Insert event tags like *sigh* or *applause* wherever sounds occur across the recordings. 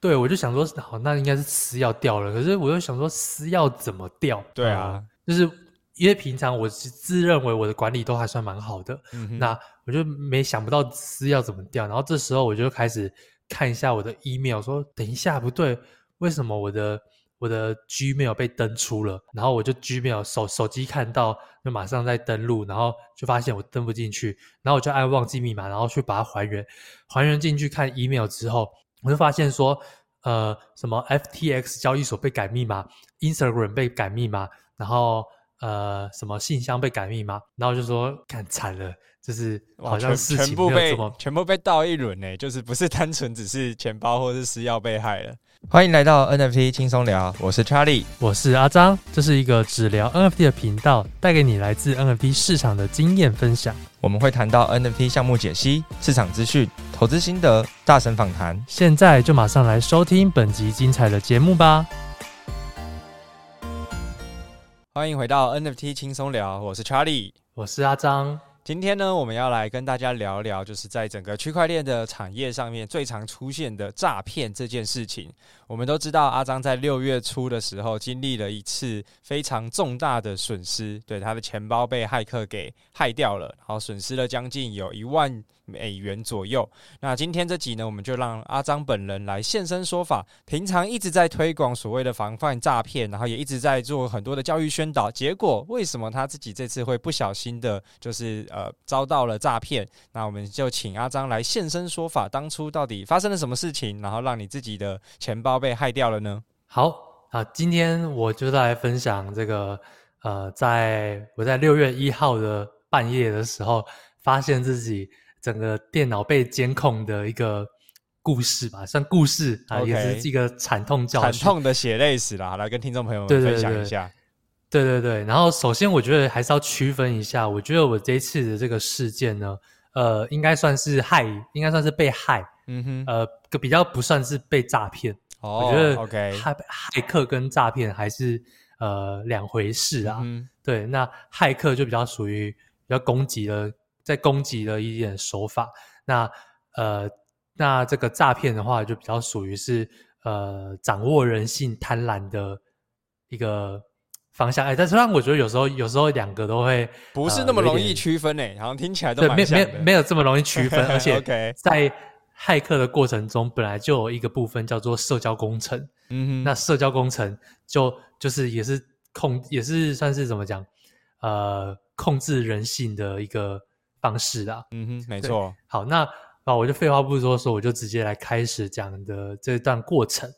对，我就想说，好，那应该是私钥掉了。可是我又想说，私钥怎么掉？对啊，嗯、就是因为平常我是自认为我的管理都还算蛮好的，嗯、那我就没想不到私钥怎么掉。然后这时候我就开始看一下我的 email，说等一下不对，为什么我的我的 Gmail 被登出了？然后我就 Gmail 手手机看到，就马上在登录，然后就发现我登不进去，然后我就按忘记密码，然后去把它还原，还原进去看 email 之后。我就发现说，呃，什么 FTX 交易所被改密码，Instagram 被改密码，然后呃，什么信箱被改密码，然后就说，看惨了，就是好像事情没有这么全部被全部被盗一轮呢，就是不是单纯只是钱包或是私钥被害了。欢迎来到 NFT 轻松聊，我是 Charlie，我是阿张，这是一个只聊 NFT 的频道，带给你来自 NFT 市场的经验分享。我们会谈到 NFT 项目解析、市场资讯、投资心得、大神访谈。现在就马上来收听本集精彩的节目吧！欢迎回到 NFT 轻松聊，我是 Charlie，我是阿璋。今天呢，我们要来跟大家聊聊，就是在整个区块链的产业上面最常出现的诈骗这件事情。我们都知道，阿张在六月初的时候经历了一次非常重大的损失，对，他的钱包被骇客给害掉了，然后损失了将近有一万美元左右。那今天这集呢，我们就让阿张本人来现身说法。平常一直在推广所谓的防范诈骗，然后也一直在做很多的教育宣导。结果为什么他自己这次会不小心的，就是呃遭到了诈骗？那我们就请阿张来现身说法，当初到底发生了什么事情，然后让你自己的钱包被害掉了呢？好啊，今天我就来分享这个呃，在我在六月一号的半夜的时候，发现自己。整个电脑被监控的一个故事吧，算故事啊，Okay. 也是一个惨痛教训，惨痛的血泪史啦，来跟听众朋友们分享一下。对对对，然后首先我觉得还是要区分一下，我觉得我这一次的这个事件呢，呃，应该算是害，应该算是被害，嗯哼，呃，比较不算是被诈骗。哦，我觉得，OK，骇骇客跟诈骗还是呃两回事啊。嗯，对，那骇客就比较属于比较攻击的。在攻击的一点手法，那呃，那这个诈骗的话，就比较属于是呃掌握人性贪婪的一个方向。哎，但是让我觉得有时候有时候两个都会不是那么容易区分诶，好像听起来都对没没没有这么容易区分，*laughs* 而且在骇客的过程中，本来就有一个部分叫做社交工程。嗯哼，那社交工程就就是也是控也是算是怎么讲呃控制人性的一个。方式啦，嗯哼，没错。好，那啊，我就废话不多说，我就直接来开始讲的这段过程。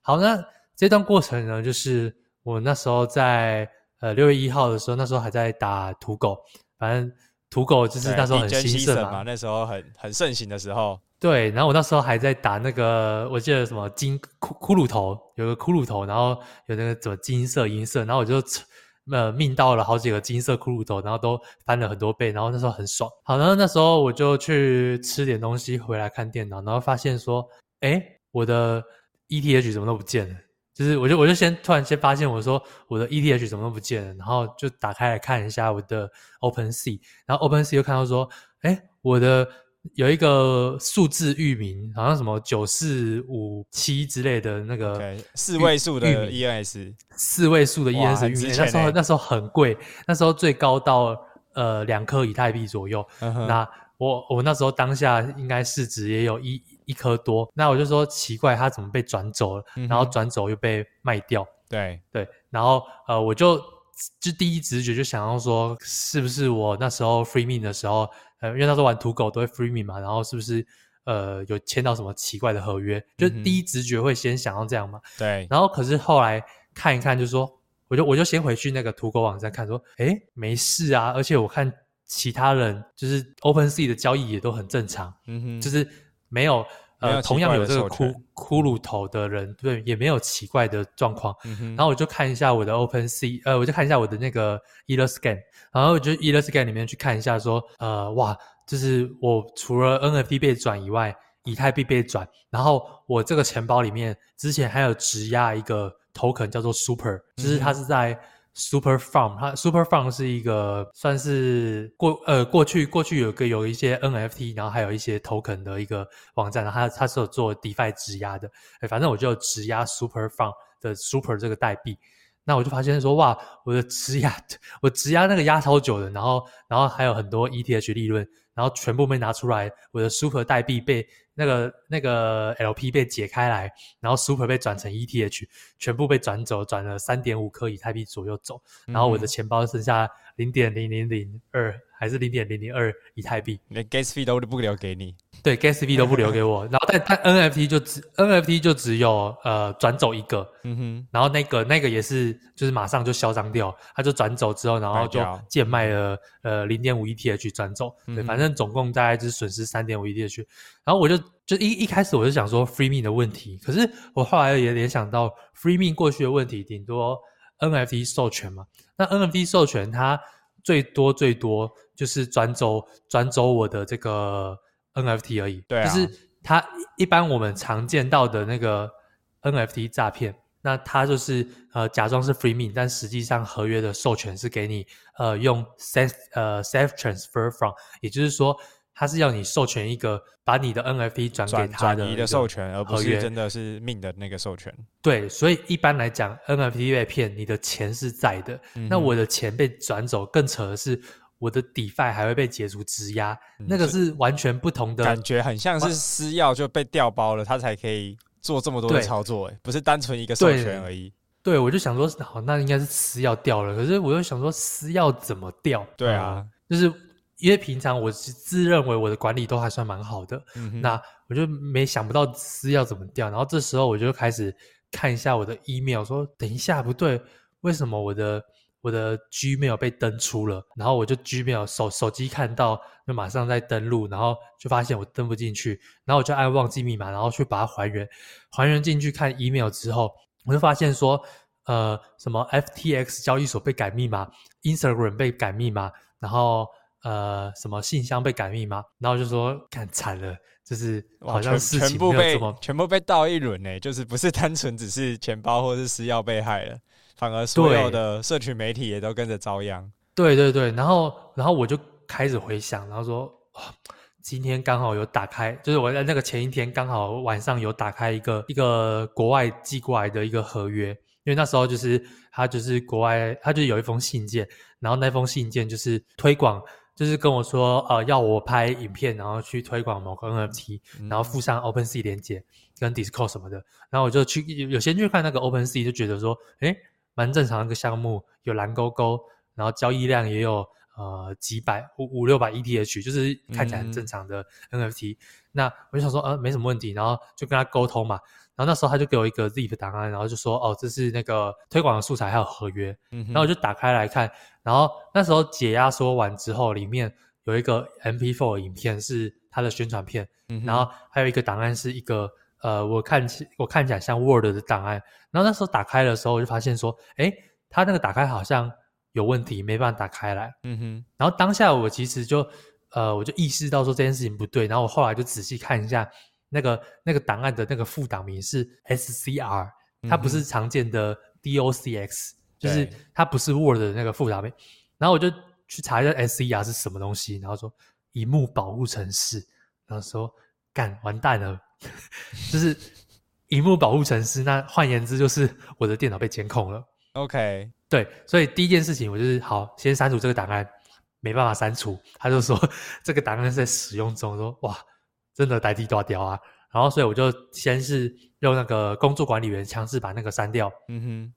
好，那这段过程呢，就是我那时候在呃六月一号的时候，那时候还在打土狗，反正土狗就是那时候很兴盛嘛，那时候很很盛行的时候。对，然后我那时候还在打那个，我记得什么金骷骷髅头，有个骷髅头，然后有那个什么金色银色，然后我就。呃，命到了好几个金色骷髅头，然后都翻了很多倍，然后那时候很爽。好，然后那时候我就去吃点东西，回来看电脑，然后发现说，诶，我的 ETH 怎么都不见了？就是我就我就先突然间发现，我说我的 ETH 怎么都不见了，然后就打开来看一下我的 OpenSea，然后 OpenSea 又看到说，诶，我的。有一个数字域名，好像什么九四五七之类的那个四位数的 ENS，四位数的 ENS 域名，那时候那时候很贵，那时候最高到呃两颗以太币左右。那我我那时候当下应该市值也有一一颗多，那我就说奇怪，它怎么被转走了？嗯、然后转走又被卖掉。对对，然后呃我就就第一直觉就想要说，是不是我那时候 free mint 的时候。呃，因为那时候玩土狗都会 free mint 嘛，然后是不是呃有签到什么奇怪的合约？就第一直觉会先想到这样嘛。对。然后可是后来看一看，就说我就我就先回去那个土狗网站看，说诶没事啊，而且我看其他人就是 OpenSea 的交易也都很正常，嗯哼，就是没有呃同样有这个骷骷髅头的人，对，也没有奇怪的状况。嗯哼。然后我就看一下我的 OpenSea，呃，我就看一下我的那个 Etherscan。然后我就 Etherscan 里面去看一下，说，呃，哇，就是我除了 NFT 被转以外，以太币被转，然后我这个钱包里面之前还有质押一个 token 叫做 Super，就是它是在 Super Farm，它 Super Farm 是一个算是过呃过去过去有个有一些 NFT，然后还有一些 token 的一个网站，然后它它是有做 DeFi 质押的，哎，反正我就质押 Super Farm 的 Super 这个代币，那我就发现说哇，我的质押 *laughs* 我质押那个压超久的，然后然后还有很多 ETH 利润，然后全部被拿出来，我的 Super 代币被。那个那个 LP 被解开来，然后 Super 被转成 ETH，全部被转走，转了三点五颗以太币左右走，然后我的钱包剩下零点零零零二，还是零点零零二以太币，连 Gas fee 都不留给你。对，gas fee 都不留给我，*laughs* 然后但但 NFT 就只 NFT 就只有呃转走一个，嗯哼，然后那个那个也是就是马上就销赃掉，他就转走之后，然后就贱卖了呃零点五 ETH 转走，对，嗯、反正总共大概就是损失三点五 ETH，然后我就就一一开始我就想说 free me 的问题，可是我后来也联想到 free me 过去的问题，顶多 NFT 授权嘛，那 NFT 授权它最多最多就是转走转走我的这个。NFT 而已，对啊，就是它一般我们常见到的那个 NFT 诈骗，那它就是呃假装是 free me，但实际上合约的授权是给你呃用 safe 呃 safe transfer from，也就是说它是要你授权一个把你的 NFT 转给他的转移的授权，而不是真的是命的那个授权。对，所以一般来讲 NFT 被骗，你的钱是在的，嗯、那我的钱被转走，更扯的是。我的 DeFi 还会被解除质押，嗯、那个是完全不同的感觉，很像是私钥就被调包了，他才可以做这么多的操作，对不是单纯一个授权而已。对，我就想说，好，那应该是私钥掉了，可是我又想说，私钥怎么掉？对啊，就是因为平常我是自认为我的管理都还算蛮好的，嗯、那我就没想不到私钥怎么掉，然后这时候我就开始看一下我的 email，说等一下不对，为什么我的？我的 Gmail 被登出了，然后我就 Gmail 手手机看到，就马上在登录，然后就发现我登不进去，然后我就按忘记密码，然后去把它还原，还原进去看 email 之后，我就发现说，呃，什么 FTX 交易所被改密码，Instagram 被改密码，然后呃，什么信箱被改密码，然后就说，看惨了，就是好像事情没有这么全部被全部被盗一轮呢，就是不是单纯只是钱包或是私钥被害了。反而所有的社群媒体也都跟着遭殃。对对对，然后然后我就开始回想，然后说，哦，今天刚好有打开，就是我在那个前一天刚好晚上有打开一个一个国外寄过来的一个合约，因为那时候就是他就是国外，他就有一封信件，然后那封信件就是推广，就是跟我说，呃，要我拍影片，然后去推广某个 NFT，然后附上 OpenSea 连接跟 Discord 什么的，然后我就去有先去看那个 OpenSea，就觉得说，诶蛮正常的一个项目，有蓝勾勾，然后交易量也有呃几百五五六百 ETH，就是看起来很正常的 NFT。嗯、那我就想说，呃，没什么问题，然后就跟他沟通嘛。然后那时候他就给我一个 zip 档案，然后就说，哦，这是那个推广的素材还有合约。嗯、然后我就打开来看，然后那时候解压缩完之后，里面有一个 MP4 影片是他的宣传片，嗯、然后还有一个档案是一个。呃，我看起我看起来像 Word 的档案，然后那时候打开的时候，我就发现说，哎，它那个打开好像有问题，没办法打开来。嗯哼。然后当下我其实就，呃，我就意识到说这件事情不对，然后我后来就仔细看一下那个那个档案的那个副档名是 SCR，它不是常见的 DOCX，嗯，就是它不是 Word 的那个副档名。然后我就去查一下 SCR 是什么东西，然后说萤幕保护程式，然后说干完蛋了。就是荧幕保护程式，那换言之就是我的电脑被监控了。OK，对，所以第一件事情我就是好，先删除这个档案，没办法删除。他就说 *laughs* 这个档案是在使用中，说哇，真的呆地大雕啊。然后所以我就先是用那个工作管理员强制把那个删掉。嗯哼，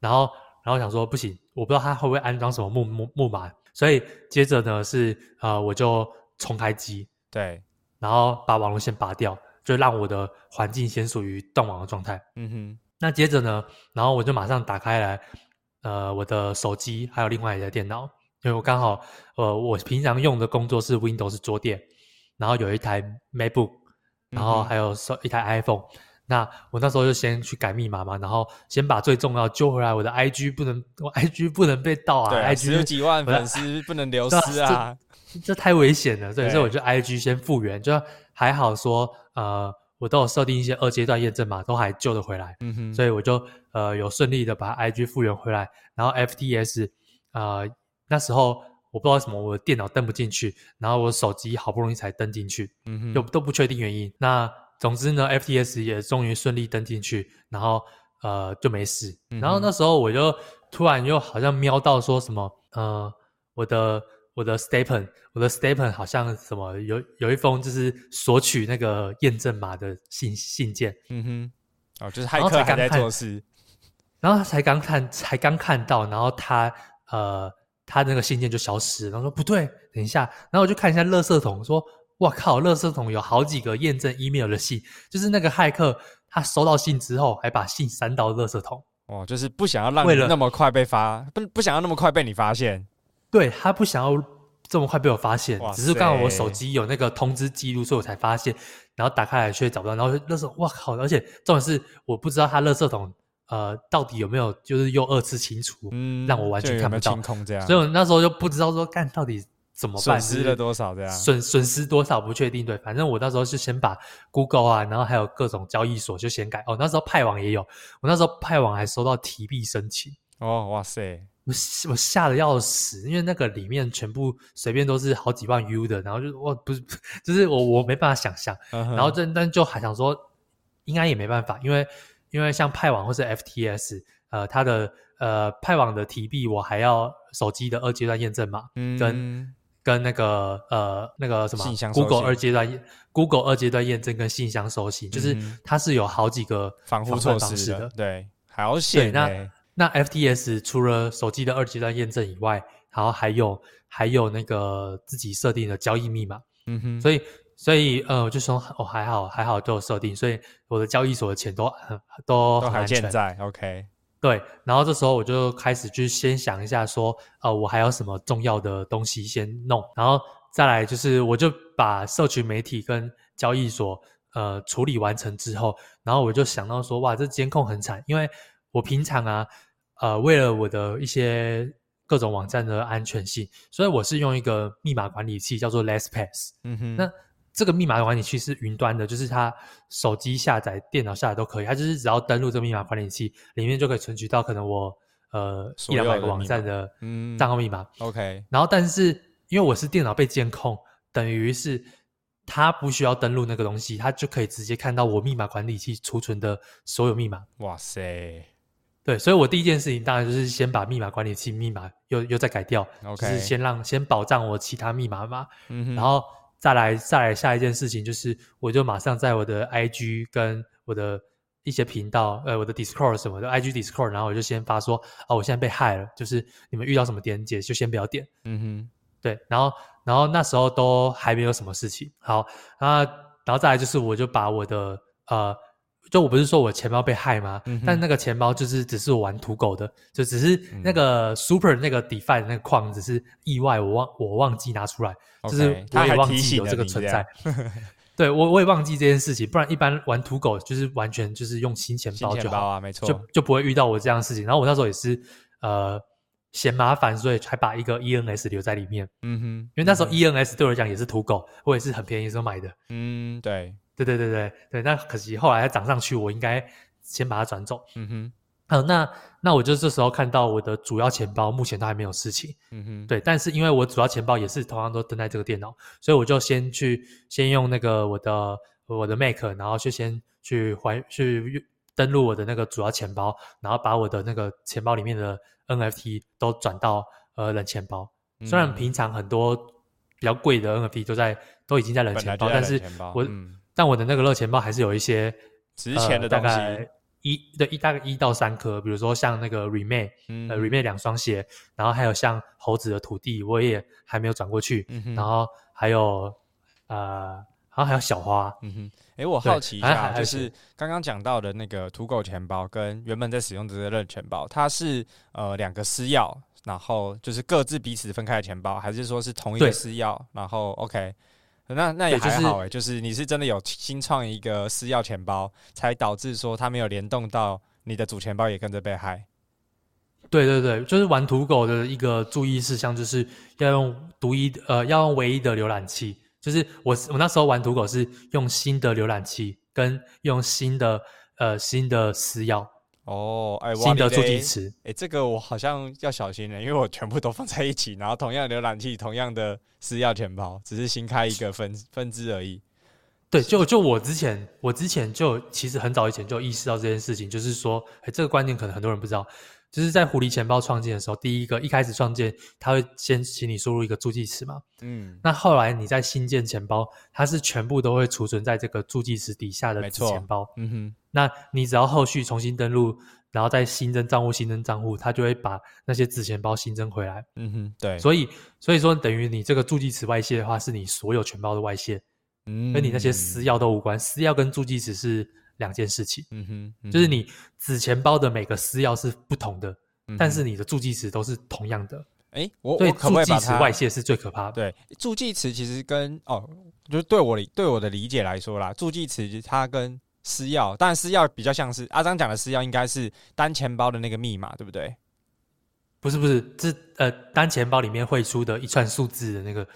然后然后想说不行，我不知道他会不会安装什么木木木马，所以接着呢是呃我就重开机，对，然后把网络线拔掉。就让我的环境先属于断网的状态。嗯哼。那接着呢，然后我就马上打开来，呃，我的手机还有另外一台电脑，因为我刚好，呃，我平常用的工作是 Windows 桌垫，然后有一台 MacBook，然后还有手一台 iPhone。嗯。那我那时候就先去改密码嘛，然后先把最重要揪回来。我的 IG 不能，我 IG 不能被盗啊。对，IG 十几万粉丝不能流 *laughs* 失啊。这，这太危险了，对，所以我就 IG 先复原，就还好说。呃，我都有设定一些二阶段验证码，都还救得回来。嗯哼，所以我就呃有顺利的把 IG 复原回来。然后 FTS 呃那时候我不知道为什么我的电脑登不进去，然后我手机好不容易才登进去，嗯哼，就都不确定原因。那总之呢，FTS 也终于顺利登进去，然后呃就没事。嗯、然后那时候我就突然又好像瞄到说什么呃我的。我的 stepen，我的 stepen 好像什么有有一封就是索取那个验证码的信信件，嗯哼，哦，就是骇客还在做事，然后他才刚看，才刚看到，然后他呃，他那个信件就消失了，然后说不对，等一下，然后我就看一下垃圾桶，说哇靠，垃圾桶有好几个验证 email 的信，就是那个骇客他收到信之后，还把信删到垃圾桶，哦，就是不想要让你那么快被发，不不想要那么快被你发现。对，他不想要这么快被我发现，只是刚好我手机有那个通知记录，所以我才发现。然后打开来却找不到，然后垃圾桶，哇靠！而且重点是我不知道他垃圾桶呃到底有没有就是又二次清除，嗯，让我完全看不到。清空这样，所以我那时候就不知道说干到底怎么办，损失了多少这样，损损失多少不确定。对，反正我那时候是先把 Google 啊，然后还有各种交易所就先改。哦，那时候派网也有，我那时候派网还收到提币申请。哦，哇塞！我我吓得要死，因为那个里面全部随便都是好几万 U 的，然后就哇不是，就是我我没办法想象，嗯、然后这但就还想说，应该也没办法，因为因为像派网或是 FTS，呃，它的呃派网的提币我还要手机的二阶段验证码，嗯、跟跟那个呃那个什么 Google 二阶段 Google 二阶段验证跟信箱收信，就是它是有好几个防护措施的，对，好险那。那 FTS 除了手机的二阶段验证以外，然后还有还有那个自己设定的交易密码，嗯哼，所以所以呃，我就说哦还好还好都有设定，所以我的交易所的钱都很都很健在，OK，对，然后这时候我就开始去先想一下说，呃，我还有什么重要的东西先弄，然后再来就是我就把社群媒体跟交易所呃处理完成之后，然后我就想到说，哇，这监控很惨，因为我平常啊。呃，为了我的一些各种网站的安全性，所以我是用一个密码管理器叫做 LastPass。嗯哼，那这个密码管理器是云端的，就是它手机下载、电脑下载都可以。它就是只要登录这个密码管理器，里面就可以存取到可能我呃一两百个网站的账号密码。嗯，OK。然后，但是因为我是电脑被监控，等于是它不需要登录那个东西，它就可以直接看到我密码管理器储存的所有密码。哇塞！对，所以我第一件事情当然就是先把密码管理器密码又又再改掉是先让先保障我其他密码嘛，嗯哼，然后再来再来下一件事情就是，我就马上在我的 IG 跟我的一些频道，呃，我的 Discord 什么的 IG Discord，然后我就先发说，哦，我现在被害了，就是你们遇到什么点解就先不要点，嗯哼，对，然后然后那时候都还没有什么事情，好，那然后再来就是我就把我的呃。就我不是说我钱包被害吗？嗯、但那个钱包就是只是我玩土狗的，就只是那个 Super 那个 DeFi 那个矿只是意外，我忘我忘记拿出来，okay, 就是他也忘记有这个存在。*laughs* 对，我我也忘记这件事情，不然一般玩土狗就是完全就是用新钱包就好啊，没错，就就不会遇到我这样的事情。然后我那时候也是呃嫌麻烦，所以才把一个 ENS 留在里面。嗯哼，因为那时候 ENS 对我来讲也是土狗，我也是很便宜的时候买的。嗯，对。对对对对对，那可惜后来它涨上去，我应该先把它转走。嗯哼，好，那那我就这时候看到我的主要钱包目前都还没有事情。嗯哼，对，但是因为我主要钱包也是同样都登在这个电脑，所以我就先去先用那个我的我的 Mac，然后去先去还去登录我的那个主要钱包，然后把我的那个钱包里面的 NFT 都转到呃冷钱包。嗯、虽然平常很多比较贵的 NFT 都在都已经在冷钱包，但是我。嗯但我的那个热钱包还是有一些值钱的东西，呃、大概一对一大概一到三颗，比如说像那个 Remake，嗯、呃 Remake 两双鞋，然后还有像猴子的土地，我也还没有转过去，嗯、然后还有呃，好像还有小花，嗯哼，哎，我好奇一下，就是刚刚讲到的那个土狗钱包跟原本在使用的这个热钱包，它是呃两个私钥，然后就是各自彼此分开的钱包，还是说是同一个私钥，然后 OK？那那也还好诶，就是你是真的有新创一个私钥钱包，才导致说它没有联动到你的主钱包，也跟着被害。对对对，就是玩土狗的一个注意事项，就是要用独一呃，要用唯一的浏览器。就是我我那时候玩土狗是用新的浏览器跟用新的呃新的私钥。哦，哎，新的助记词，哎，这个我好像要小心了，因为我全部都放在一起，然后同样的浏览器，同样的私钥钱包，只是新开一个分分支而已。对，就就我之前，我之前就其实很早以前就意识到这件事情，就是说，哎，这个观念可能很多人不知道，就是在狐狸钱包创建的时候，第一个一开始创建，它会先请你输入一个助记词嘛，嗯，那后来你在新建钱包，它是全部都会储存在这个助记词底下的子钱包，嗯哼。那你只要后续重新登录，然后再新增账户、新增账户，它就会把那些子钱包新增回来。嗯哼，对。所以，所以说等于你这个助记词外泄的话，是你所有钱包的外泄，嗯，跟你那些私钥都无关。私钥跟助记词是两件事情。嗯哼，嗯哼，就是你纸钱包的每个私钥是不同的，嗯、但是你的助记词都是同样的。哎，我对助记词外泄是最可怕的。对，助记词其实跟哦，就是对我对我的理解来说啦，助记词它跟私钥，当然私钥比较像是阿张讲的私钥，应该是单钱包的那个密码，对不对？不是不是，是呃单钱包里面会出的一串数字的那个。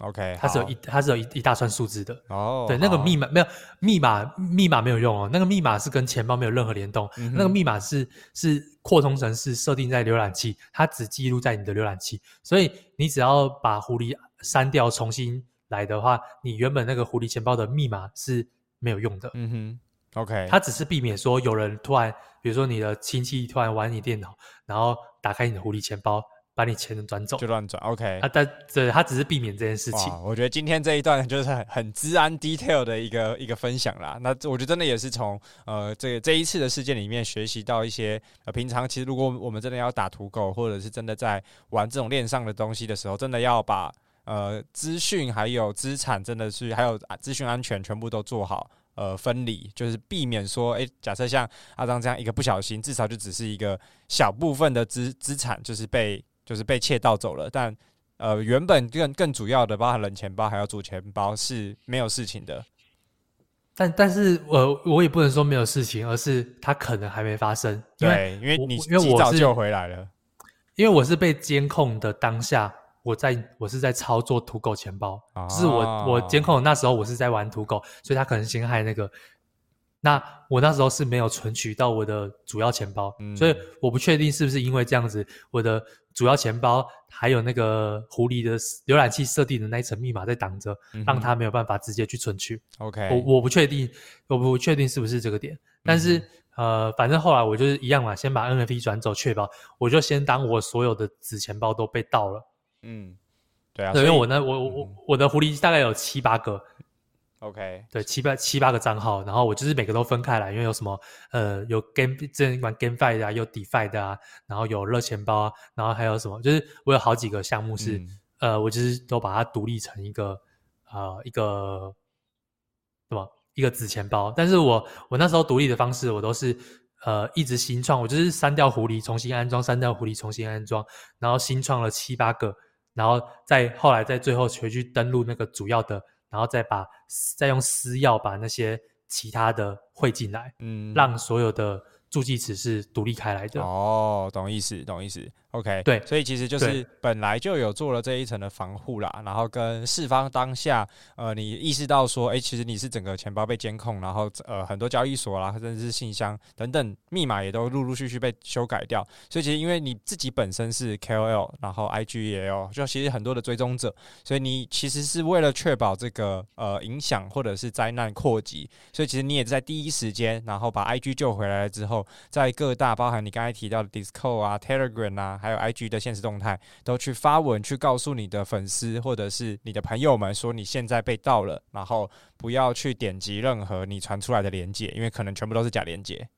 OK，它是有一它是有一一大串数字的。哦，对，那个密码没有密码，密码没有用哦。那个密码是跟钱包没有任何联动。嗯、那个密码是是扩充程式设定在浏览器，它只记录在你的浏览器。所以你只要把狐狸删掉，重新来的话，你原本那个狐狸钱包的密码是没有用的。嗯哼。OK，它只是避免说有人突然，比如说你的亲戚突然玩你电脑，然后打开你的狐狸钱包，把你钱转走，就乱转。OK，啊，但对，他只是避免这件事情。我觉得今天这一段就是很很治安 detail 的一个一个分享啦。那我觉得真的也是从呃这个这一次的事件里面学习到一些呃平常其实如果我们真的要打土狗，或者是真的在玩这种链上的东西的时候，真的要把呃资讯还有资产真的是还有资讯安全全部都做好。呃，分离就是避免说，哎，假设像阿张这样一个不小心，至少就只是一个小部分的资资产，就是被就是被窃盗走了。但呃，原本更更主要的，包含冷钱包还有主钱包是没有事情的。但但是，呃，我也不能说没有事情，而是它可能还没发生。对，因为你因为我早就回来了，因为我是被监控的当下。我在我是在操作土狗钱包，是我我监控的那时候我是在玩土狗，所以他可能先害那个。那我那时候是没有存取到我的主要钱包，嗯、所以我不确定是不是因为这样子，我的主要钱包还有那个狐狸的浏览器设定的那一层密码在挡着，嗯、让它没有办法直接去存取。OK，我我不确定，我不确定是不是这个点，但是、嗯、呃，反正后来我就是一样嘛，先把 NFT 转走，确保我就先当我所有的纸钱包都被盗了。嗯，对啊，对，因为我那我我、嗯、我的狐狸大概有七八个，OK，对，七八七八个账号，然后我就是每个都分开来，因为有什么呃有 Game 之前玩 GameFi 的啊，有 DeFi 的啊，然后有热钱包啊，然后还有什么，就是我有好几个项目是、嗯、呃，我就是都把它独立成一个呃一个什么一个子钱包，但是我我那时候独立的方式，我都是。呃，一直新创，我就是删掉狐狸，重新安装，删掉狐狸，重新安装，然后新创了七八个，然后再后来再最后回去登录那个主要的，然后再把再用私钥把那些其他的汇进来，嗯，让所有的助记词是独立开来的。哦，懂意思，懂意思。OK，对，所以其实就是本来就有做了这一层的防护啦，然后跟事发当下，呃，你意识到说，诶，其实你是整个钱包被监控，然后呃，很多交易所啦，甚至是信箱等等，密码也都陆陆续续被修改掉。所以其实因为你自己本身是 KOL，然后 IG 也有，就其实很多的追踪者，所以你其实是为了确保这个呃影响或者是灾难扩及，所以其实你也在第一时间，然后把 IG 救回来了之后，在各大包含你刚才提到的 Discord 啊、Telegram 啊。还有 IG 的现实动态，都去发文去告诉你的粉丝或者是你的朋友们说你现在被盗了，然后不要去点击任何你传出来的链接，因为可能全部都是假链接。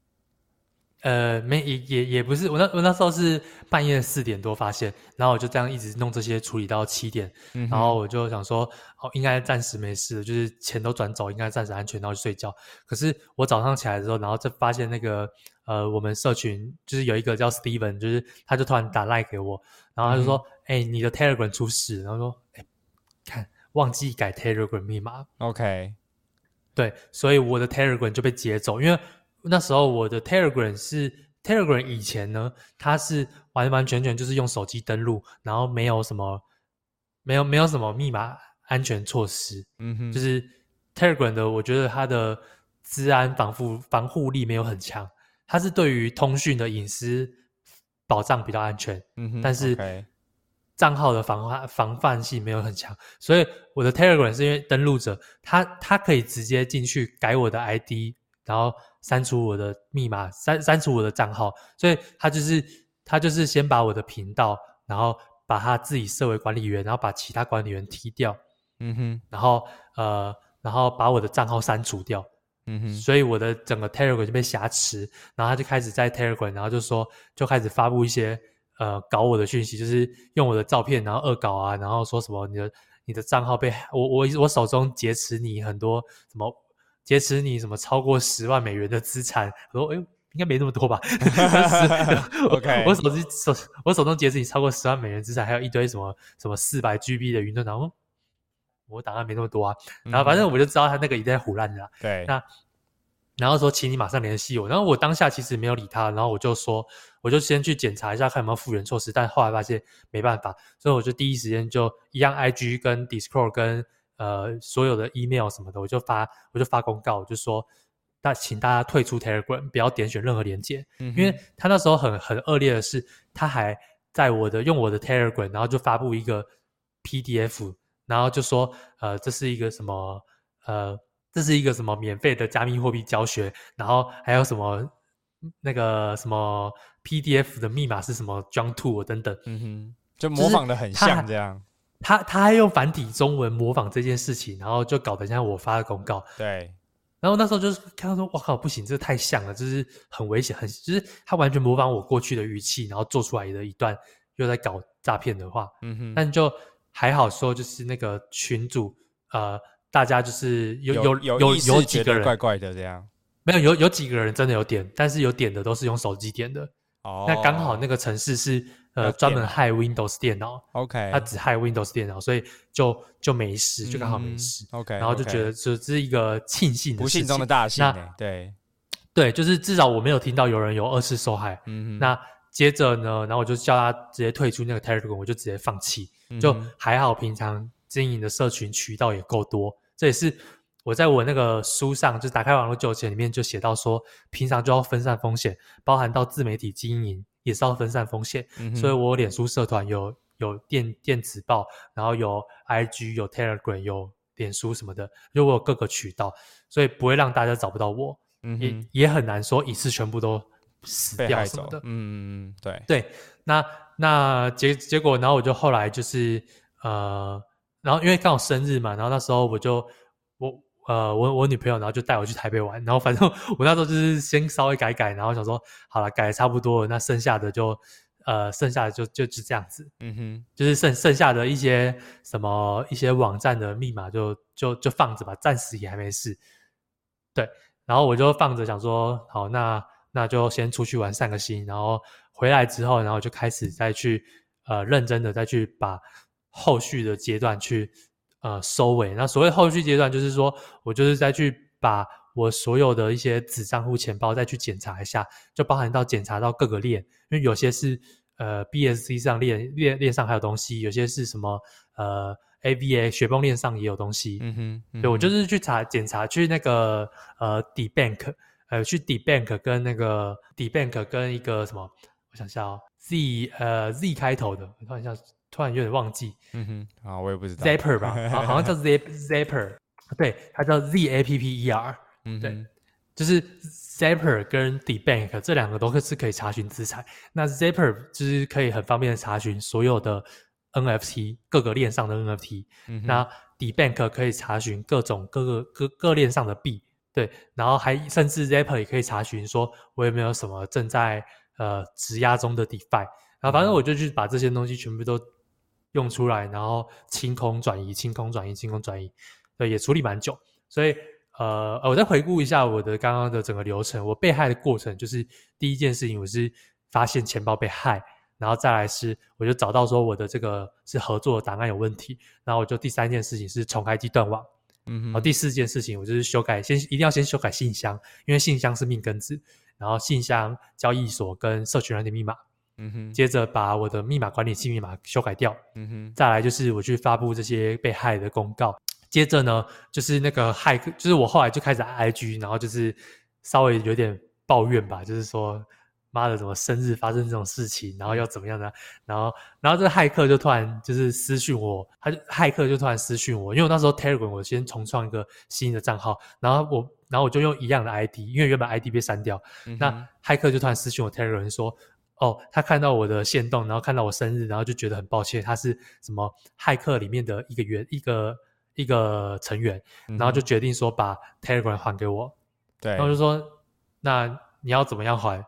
呃，没也也也不是，我那我那时候是半夜四点多发现，然后我就这样一直弄这些处理到七点，嗯、然后我就想说，哦，应该暂时没事，就是钱都转走，应该暂时安全，然后去睡觉。可是我早上起来的时候，然后就发现那个呃，我们社群就是有一个叫 Steven，就是他就突然打 like 给我，然后他就说，哎、你的 Telegram 出事，然后说，哎，看忘记改 Telegram 密码，OK，对，所以我的 Telegram 就被劫走，因为。那时候我的 Telegram 是 Telegram，以前呢，它是完完全全就是用手机登录，然后没有什么，没有没有什么密码安全措施。嗯哼，就是 Telegram 的，我觉得它的治安防护防护力没有很强，它是对于通讯的隐私保障比较安全，嗯哼，但是账号的防范防范性没有很强，所以我的 Telegram 是因为登录者他他可以直接进去改我的 ID，然后删除我的密码，删删除我的账号，所以他就是他就是先把我的频道，然后把他自己设为管理员，然后把其他管理员踢掉，嗯哼，然后呃，然后把我的账号删除掉，嗯哼，所以我的整个 Telegram 就被挟持，然后他就开始在 Telegram，然后就说就开始发布一些呃搞我的讯息，就是用我的照片，然后恶搞啊，然后说什么你的你的账号被我我我手中劫持你很多什么。劫持你什么超过十万美元的资产？我说，哎，应该没那么多吧？*laughs* *laughs* OK，*laughs* 我手机手我手中劫持你超过十万美元资产，还有一堆什么什么四百 GB 的云端，然后我档案没那么多啊。然后反正我就知道他那个一定在胡烂的啦。对、嗯，那然后说，请你马上联系我。然后我当下其实没有理他，然后我就说，我就先去检查一下看有没有复原措施。但后来发现没办法，所以我就第一时间就一样，IG 跟 Discord 跟。呃，所有的 email 什么的，我就发，我就发公告，我就说，大请大家退出 Telegram，不要点选任何连接，嗯、因为他那时候很很恶劣的是，他还在我的用我的 Telegram，然后就发布一个 PDF，然后就说，呃，这是一个什么，呃，这是一个什么免费的加密货币教学，然后还有什么那个什么 PDF 的密码是什么 John Two 等等，嗯哼，就模仿的很像这样。他他还用繁体中文模仿这件事情，然后就搞得像我发的公告。对，然后那时候就是看到说，哇靠，不行，这太像了，就是很危险，很就是他完全模仿我过去的语气，然后做出来的一段又在搞诈骗的话。嗯哼，但就还好说，就是那个群主，呃，大家就是有有有有，有几个人怪怪的这样，没有有有几个人真的有点，但是有点的都是用手机点的。哦，那刚好那个城市是。呃，专门害 Windows 电脑，OK，他只害 Windows 电脑，所以就就没事，就刚好没事，OK，然后就觉得这这是一个庆幸的事情，不幸中的大幸，对，对，就是至少我没有听到有人有二次受害，嗯，那接着呢，然后我就叫他直接退出那个 Telegram，我就直接放弃，就还好，平常经营的社群渠道也够多，这也是我在我那个书上，就打开网络就有钱里面就写到说，平常就要分散风险，包含到自媒体经营。也是要分散风险，嗯、所以我脸书社团有有电电子报，然后有 IG 有 Telegram 有脸书什么的，就我有各个渠道，所以不会让大家找不到我，嗯、也也很难说一次全部都死掉什么的，嗯嗯嗯，对对，那那结结果，然后我就后来就是呃，然后因为刚好生日嘛，然后那时候我就我。呃，我我女朋友，然后就带我去台北玩，然后反正我那时候就是先稍微改改，然后想说好了，改的差不多了，那剩下的就呃，剩下的就就是这样子，嗯哼，就是剩剩下的一些什么一些网站的密码就就就放着吧，暂时也还没事。对，然后我就放着想说，好，那那就先出去玩散个心，然后回来之后，然后就开始再去呃认真的再去把后续的阶段去。呃，收尾。那所谓后续阶段，就是说我就是再去把我所有的一些子账户钱包再去检查一下，就包含到检查到各个链，因为有些是呃 BSC 上链链链上还有东西，有些是什么呃 AVA 雪崩链上也有东西。嗯哼，嗯哼，对，我就是去查检查，去那个呃 DeBank，呃去 DeBank 跟那个 DeBank 跟一个什么，我想下哦，Z 呃 Z 开头的，我看一下。突然有点忘记，嗯哼，啊，我也不知道，Zapper 吧，好，*laughs* 好像叫 Zap Zapper，对，它叫 Z A P P E R，嗯哼，对，就是 Zapper 跟 DeBank 这两个都是可以查询资产。那 Zapper 就是可以很方便的查询所有的 NFT 各个链上的 NFT，嗯，那 DeBank 可以查询各种各个各各链上的币，对，然后还甚至 Zapper 也可以查询说我有没有什么正在呃质押中的 DeFi，然后反正我就去把这些东西全部都。用出来，然后清空转移，清空转移，清空转移，对，也处理蛮久。所以，呃，我再回顾一下我的刚刚的整个流程。我被害的过程就是第一件事情，我是发现钱包被害，然后再来是我就找到说我的这个是合作的档案有问题，然后我就第三件事情是重开机断网，嗯哼，然后第四件事情我就是修改，先一定要先修改信箱，因为信箱是命根子，然后信箱、交易所跟社群软体密码。嗯哼，接着把我的密码管理器密码修改掉。嗯哼，再来就是我去发布这些被害的公告。接着呢，就是那个骇客，就是我后来就开始 IG，然后就是稍微有点抱怨吧，就是说。妈的，怎么生日发生这种事情，然后要怎么样呢？然后，然后这个骇客就突然就是私讯我，他就骇客就突然私讯我，因为我那时候 Telegram 我先重创一个新的账号，然后我，然后我就用一样的 ID，因为原本 ID 被删掉，嗯、那骇客就突然私讯我 Telegram 说，哦，他看到我的线动，然后看到我生日，然后就觉得很抱歉，他是什么骇客里面的一个员，一个一个成员，然后就决定说把 Telegram 还给我，对，然后就说，那你要怎么样还？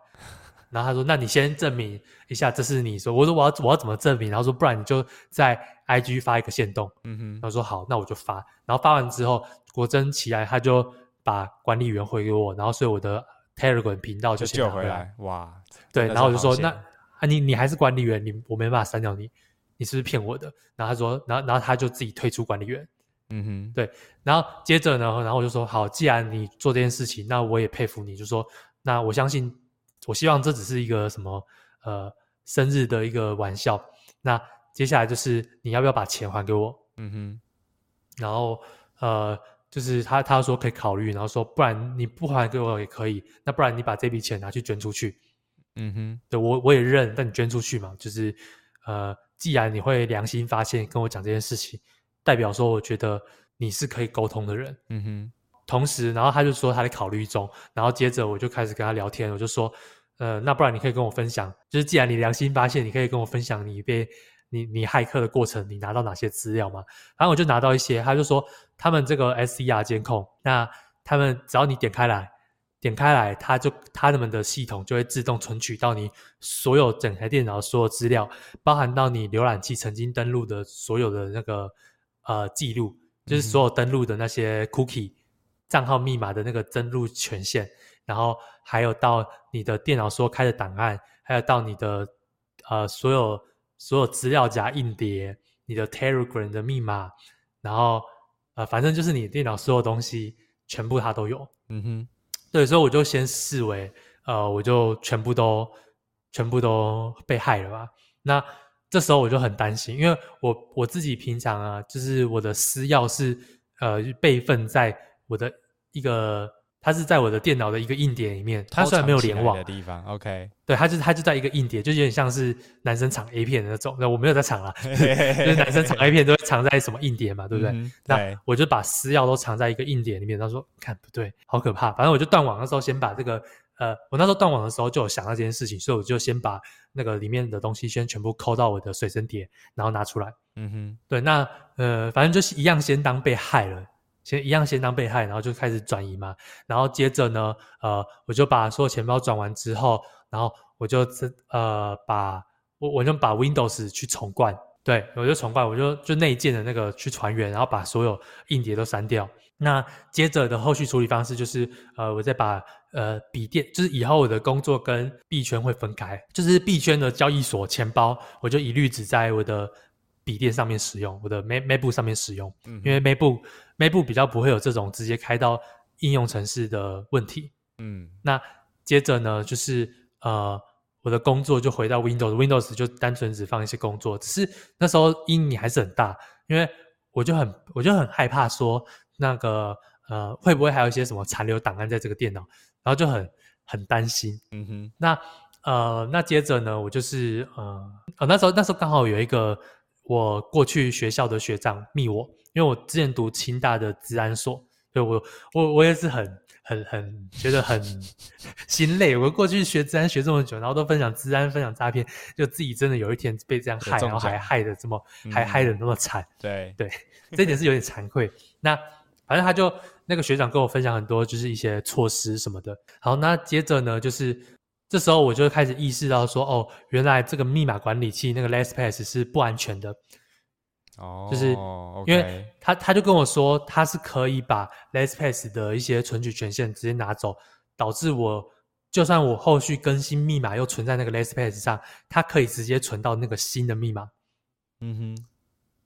然后他说：“那你先证明一下，这是你说。”我说：“我要我要怎么证明？”然后说：“不然你就在 IG 发一个线动。”嗯哼。他说：“好，那我就发。”然后发完之后，果真起来，他就把管理员回给我，然后所以我的 Telegram 频道就救回来。哇！对，然后我就说：“那啊，你你还是管理员，你我没办法删掉你，你是不是骗我的？”然后他说：“然后然后他就自己退出管理员。”嗯哼。对，然后接着呢，然后我就说：“好，既然你做这件事情，那我也佩服你。”就说：“那我相信。”我希望这只是一个什么呃生日的一个玩笑。那接下来就是你要不要把钱还给我？嗯哼。然后呃，就是他他说可以考虑，然后说不然你不还给我也可以。那不然你把这笔钱拿去捐出去。嗯哼。对，我我也认，但你捐出去嘛，就是呃，既然你会良心发现跟我讲这件事情，代表说我觉得你是可以沟通的人。嗯哼。同时，然后他就说他在考虑中，然后接着我就开始跟他聊天，我就说，呃，那不然你可以跟我分享，就是既然你良心发现，你可以跟我分享你被你你骇客的过程，你拿到哪些资料吗？然后我就拿到一些，他就说他们这个 SCR 监控，那他们只要你点开来，点开来，他就他们的系统就会自动存取到你所有整台电脑所有资料，包含到你浏览器曾经登录的所有的那个呃记录，就是所有登录的那些 cookie。嗯账号密码的那个登录权限，然后还有到你的电脑所开的档案，还有到你的呃所有所有资料夹硬碟，你的 Telegram 的密码，然后呃反正就是你电脑所有东西全部它都有。嗯哼，对，所以我就先视为呃我就全部都全部都被害了吧。那这时候我就很担心，因为我我自己平常啊，就是我的私钥是呃备份在。我的一个，它是在我的电脑的一个硬碟里面，它虽然没有联网的地方，OK，对，它就它就在一个硬碟，就有点像是男生藏 A 片的那种。那我没有在藏啦，*laughs* 就是男生藏 A 片都会藏在什么硬碟嘛，对不对？嗯、那我就把私钥都藏在一个硬碟里面。他说：“看不对，好可怕。”反正我就断网的时候，先把这个呃，我那时候断网的时候就有想到这件事情，所以我就先把那个里面的东西先全部抠到我的随身碟，然后拿出来。嗯哼，对，那呃，反正就是一样，先当被害了。先一样先当被害，然后就开始转移嘛。然后接着呢，呃，我就把所有钱包转完之后，然后我就呃把我我就把 Windows 去重灌，对，我就重灌，我就就内建的那个去传源，然后把所有硬碟都删掉。那接着的后续处理方式就是，呃，我再把呃笔电，就是以后我的工作跟币圈会分开，就是币圈的交易所钱包，我就一律只在我的。笔电上面使用，我的 Mac MacBook 上面使用，嗯、因为 MacBook MacBook 比较不会有这种直接开到应用程式的问题。嗯，那接着呢，就是呃，我的工作就回到 Windows，Windows 就单纯只放一些工作，只是那时候阴影还是很大，因为我就很我就很害怕说那个呃会不会还有一些什么残留档案在这个电脑，然后就很很担心。嗯哼，那呃那接着呢，我就是呃呃那时候那时候刚好有一个。我过去学校的学长密我，因为我之前读清大的治安所，所以我我我也是很很很觉得很 *laughs* 心累。我过去学治安学这么久，然后都分享治安、分享诈骗，就自己真的有一天被这样害，然后还害得这么、嗯、还害得那么惨。对对，这一点是有点惭愧。那反正他就那个学长跟我分享很多，就是一些措施什么的。好，那接着呢，就是。这时候我就开始意识到说，哦，原来这个密码管理器那个 LastPass 是不安全的。哦，就是因为他他就跟我说，他是可以把 LastPass 的一些存取权限直接拿走，导致我就算我后续更新密码又存在那个 LastPass 上，它可以直接存到那个新的密码。嗯哼，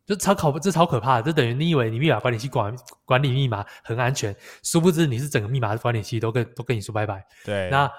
就超可这超可怕的，这等于你以为你密码管理器管管理密码很安全，殊不知你是整个密码管理器都跟都跟你说拜拜。对，那。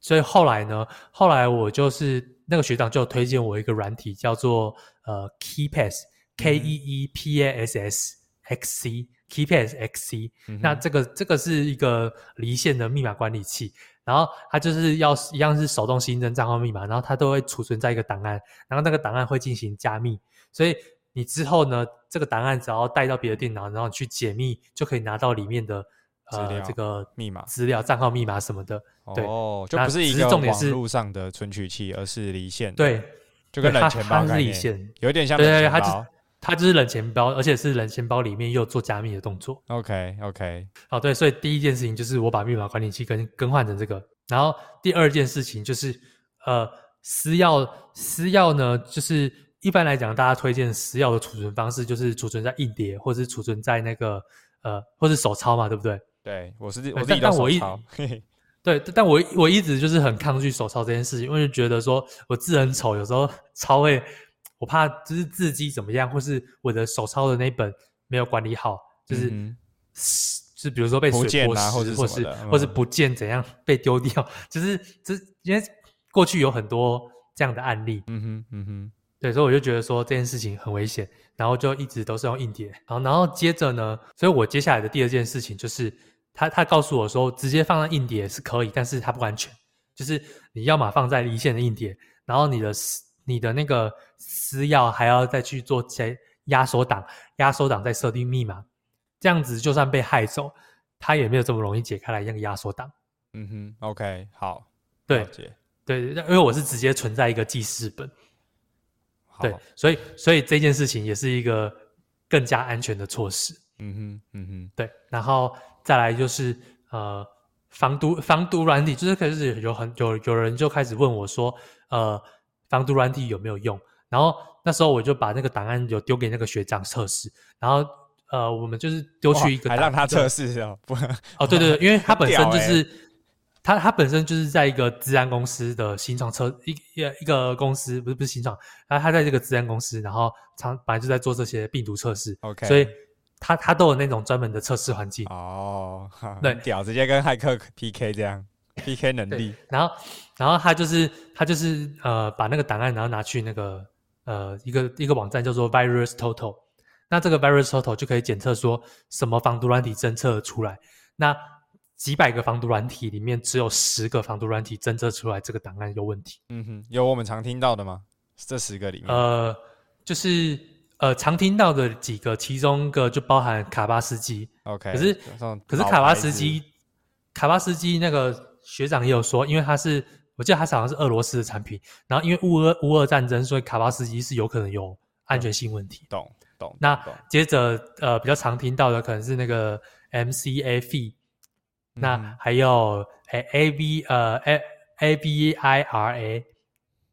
所以后来呢，后来我就是那个学长就推荐我一个软体，叫做呃 KeePass，K E E P A S S X C KeyPass XC，嗯、那这个这个是一个离线的密码管理器，然后它就是要一样是手动新增账号密码，然后它都会储存在一个档案，然后那个档案会进行加密，所以你之后呢，这个档案只要带到别的电脑，然后去解密，就可以拿到里面的呃这个密码、资料、账号密码什么的。对哦，就不是一个网络上的存取器，而是离线。对，就跟冷钱包它是离线，有点像冷钱包。对对对它就是冷钱包，而且是冷钱包里面又做加密的动作。OK OK，好，对，所以第一件事情就是我把密码管理器更更换成这个。然后第二件事情就是，呃，私钥私钥呢，就是一般来讲，大家推荐私钥的储存方式就是储存在硬碟，或者是储存在那个呃，或是手抄嘛，对不对？对，我是我自己都手抄。*laughs* 对，但我我一直就是很抗拒手抄这件事情，因为觉得说我字很丑，有时候抄会。我怕就是字迹怎么样，或是我的手抄的那本没有管理好，就是、嗯、是比如说被水泼湿、啊，或是或是、嗯、或是不见怎样被丢掉，*laughs* 就是这因为过去有很多这样的案例，嗯哼嗯哼，对，所以我就觉得说这件事情很危险，然后就一直都是用硬碟，然后然后接着呢，所以我接下来的第二件事情就是他他告诉我说，直接放在硬碟是可以，但是它不安全，就是你要么放在离线的硬碟，然后你的。你的那个私钥还要再去做些压缩档，压缩档再设定密码，这样子就算被害走，它也没有这么容易解开来那个压缩档。嗯哼，OK，好，对，对，因为我是直接存在一个记事本，对，所以所以这件事情也是一个更加安全的措施。嗯哼，嗯哼，对，然后再来就是呃，防毒防毒软体，就是开始有很有有人就开始问我说，呃。防毒软体有没有用？然后那时候我就把那个档案有丢给那个学长测试，然后呃，我们就是丢去一个，还让他测试哦，不，哦，对对对，*laughs* 因为他本身就是他他本身就是在一个治安公司的新创车一一一个公司，不是不是新创，然后他在这个治安公司，然后常本来就在做这些病毒测试，OK，所以他他都有那种专门的测试环境哦，*laughs* 对，屌，直接跟骇客 PK 这样。PK 能力，然后，然后他就是他就是呃，把那个档案，然后拿去那个呃一个一个网站叫做 Virus Total，那这个 Virus Total 就可以检测说什么防毒软体侦测出来，那几百个防毒软体里面只有十个防毒软体侦测出来这个档案有问题。嗯哼，有我们常听到的吗？这十个里面？呃，就是呃常听到的几个，其中一个就包含卡巴斯基。OK，可是可是卡巴斯基卡巴斯基那个。学长也有说，因为他是，我记得他好像是俄罗斯的产品，然后因为乌俄乌俄战争，所以卡巴斯基是有可能有安全性问题。懂懂。那接着呃比较常听到的可能是那个 MCAFE，、嗯、那还有 A A B 呃 A A B I R A。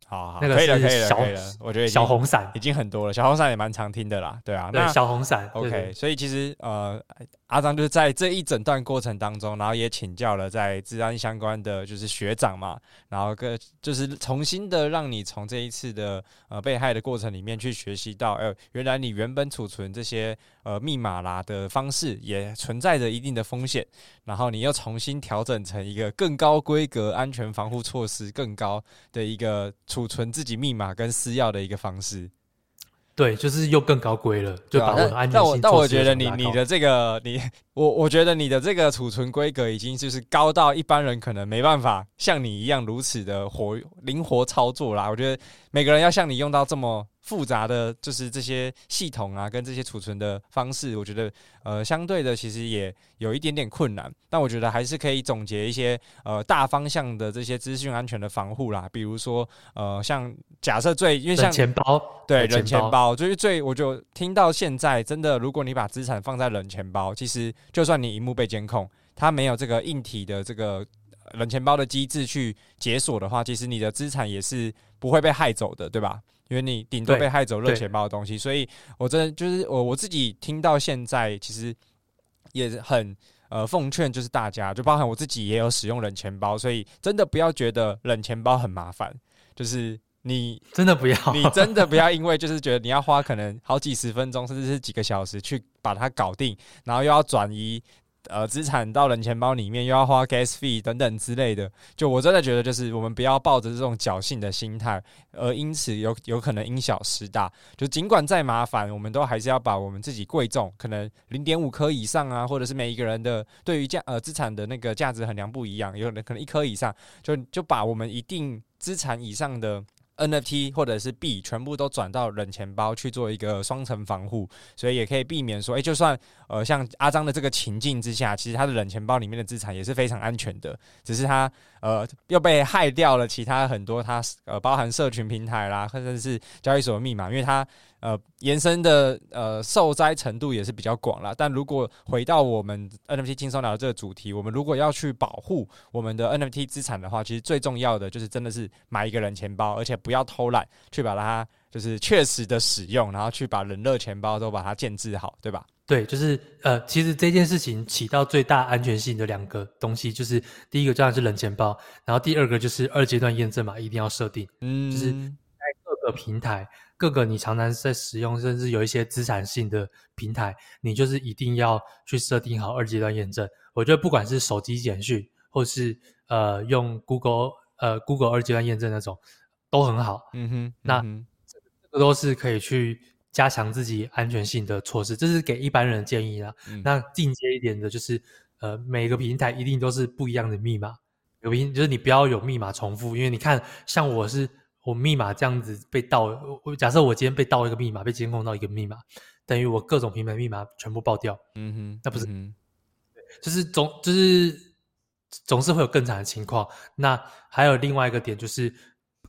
好，好，那个可以了，可以了，可以了。我觉得小红伞已经很多了，小红伞也蛮常听的啦，对啊。对，那小红伞。OK，所以其实呃，阿张就是在这一整段过程当中，然后也请教了在治安相关的就是学长嘛，然后个就是重新的让你从这一次的呃被害的过程里面去学习到，呃，原来你原本储存这些呃密码啦的方式也存在着一定的风险，然后你又重新调整成一个更高规格、安全防护措施更高的一个储存自己密码跟私钥的一个方式。对，就是又更高规了，就把我的安全性。但我但我觉得你你的这个你我我觉得你的这个储存规格已经就是高到一般人可能没办法像你一样如此的活灵活操作啦。我觉得每个人要像你用到这么。复杂的就是这些系统啊，跟这些储存的方式，我觉得呃相对的其实也有一点点困难。但我觉得还是可以总结一些呃大方向的这些资讯安全的防护啦，比如说呃像假设最因为像钱包，对冷钱包就是最我就听到现在真的，如果你把资产放在冷钱包，其实就算你荧幕被监控，它没有这个硬体的这个冷钱包的机制去解锁的话，其实你的资产也是不会被害走的，对吧？因为你顶多被害走热钱包的东西，所以我真的就是我我自己听到现在，其实也很呃奉劝，就是大家，就包含我自己也有使用冷钱包，所以真的不要觉得冷钱包很麻烦，就是你 *laughs* 真的不要，你真的不要因为就是觉得你要花可能好几十分钟，甚至是几个小时去把它搞定，然后又要转移呃资产到人钱包里面，又要花 gas fee 等等之类的。就我真的觉得，就是我们不要抱着这种侥幸的心态，而因此有有可能因小失大。就尽管再麻烦，我们都还是要把我们自己贵重，可能零点五颗以上啊，或者是每一个人的对于价呃资产的那个价值衡量不一样，有人可能一颗以上，就就把我们一定资产以上的。NFT 或者是币全部都转到冷钱包去做一个双层防护，所以也可以避免说，哎、就算呃像阿张的这个情境之下，其实他的冷钱包里面的资产也是非常安全的，只是他呃又被害掉了其他很多他呃包含社群平台啦，或者是交易所密码，因为他。呃，延伸的呃受灾程度也是比较广啦。但如果回到我们 NFT 轻松聊的这个主题，我们如果要去保护我们的 NFT 资产的话，其实最重要的就是真的是买一个人钱包，而且不要偷懒去把它就是确实的使用，然后去把冷热钱包都把它建置好，对吧？对，就是呃，其实这件事情起到最大安全性的两个东西，就是第一个当然是冷钱包，然后第二个就是二阶段验证码一定要设定，嗯，就是在各个平台。各个你常常在使用，甚至有一些资产性的平台，你就是一定要去设定好二阶段验证。我觉得不管是手机简讯，或是呃用 Google 呃 Google 二阶段验证那种，都很好。嗯哼，那这个都是可以去加强自己安全性的措施。这是给一般人的建议啦。嗯、那进阶一点的就是，呃，每个平台一定都是不一样的密码，有平就是你不要有密码重复，因为你看，像我是。我密码这样子被盗，我假设我今天被盗一个密码，被监控到一个密码，等于我各种平台密码全部爆掉。嗯哼，那不是，嗯、就是总就是总是会有更惨的情况。那还有另外一个点就是，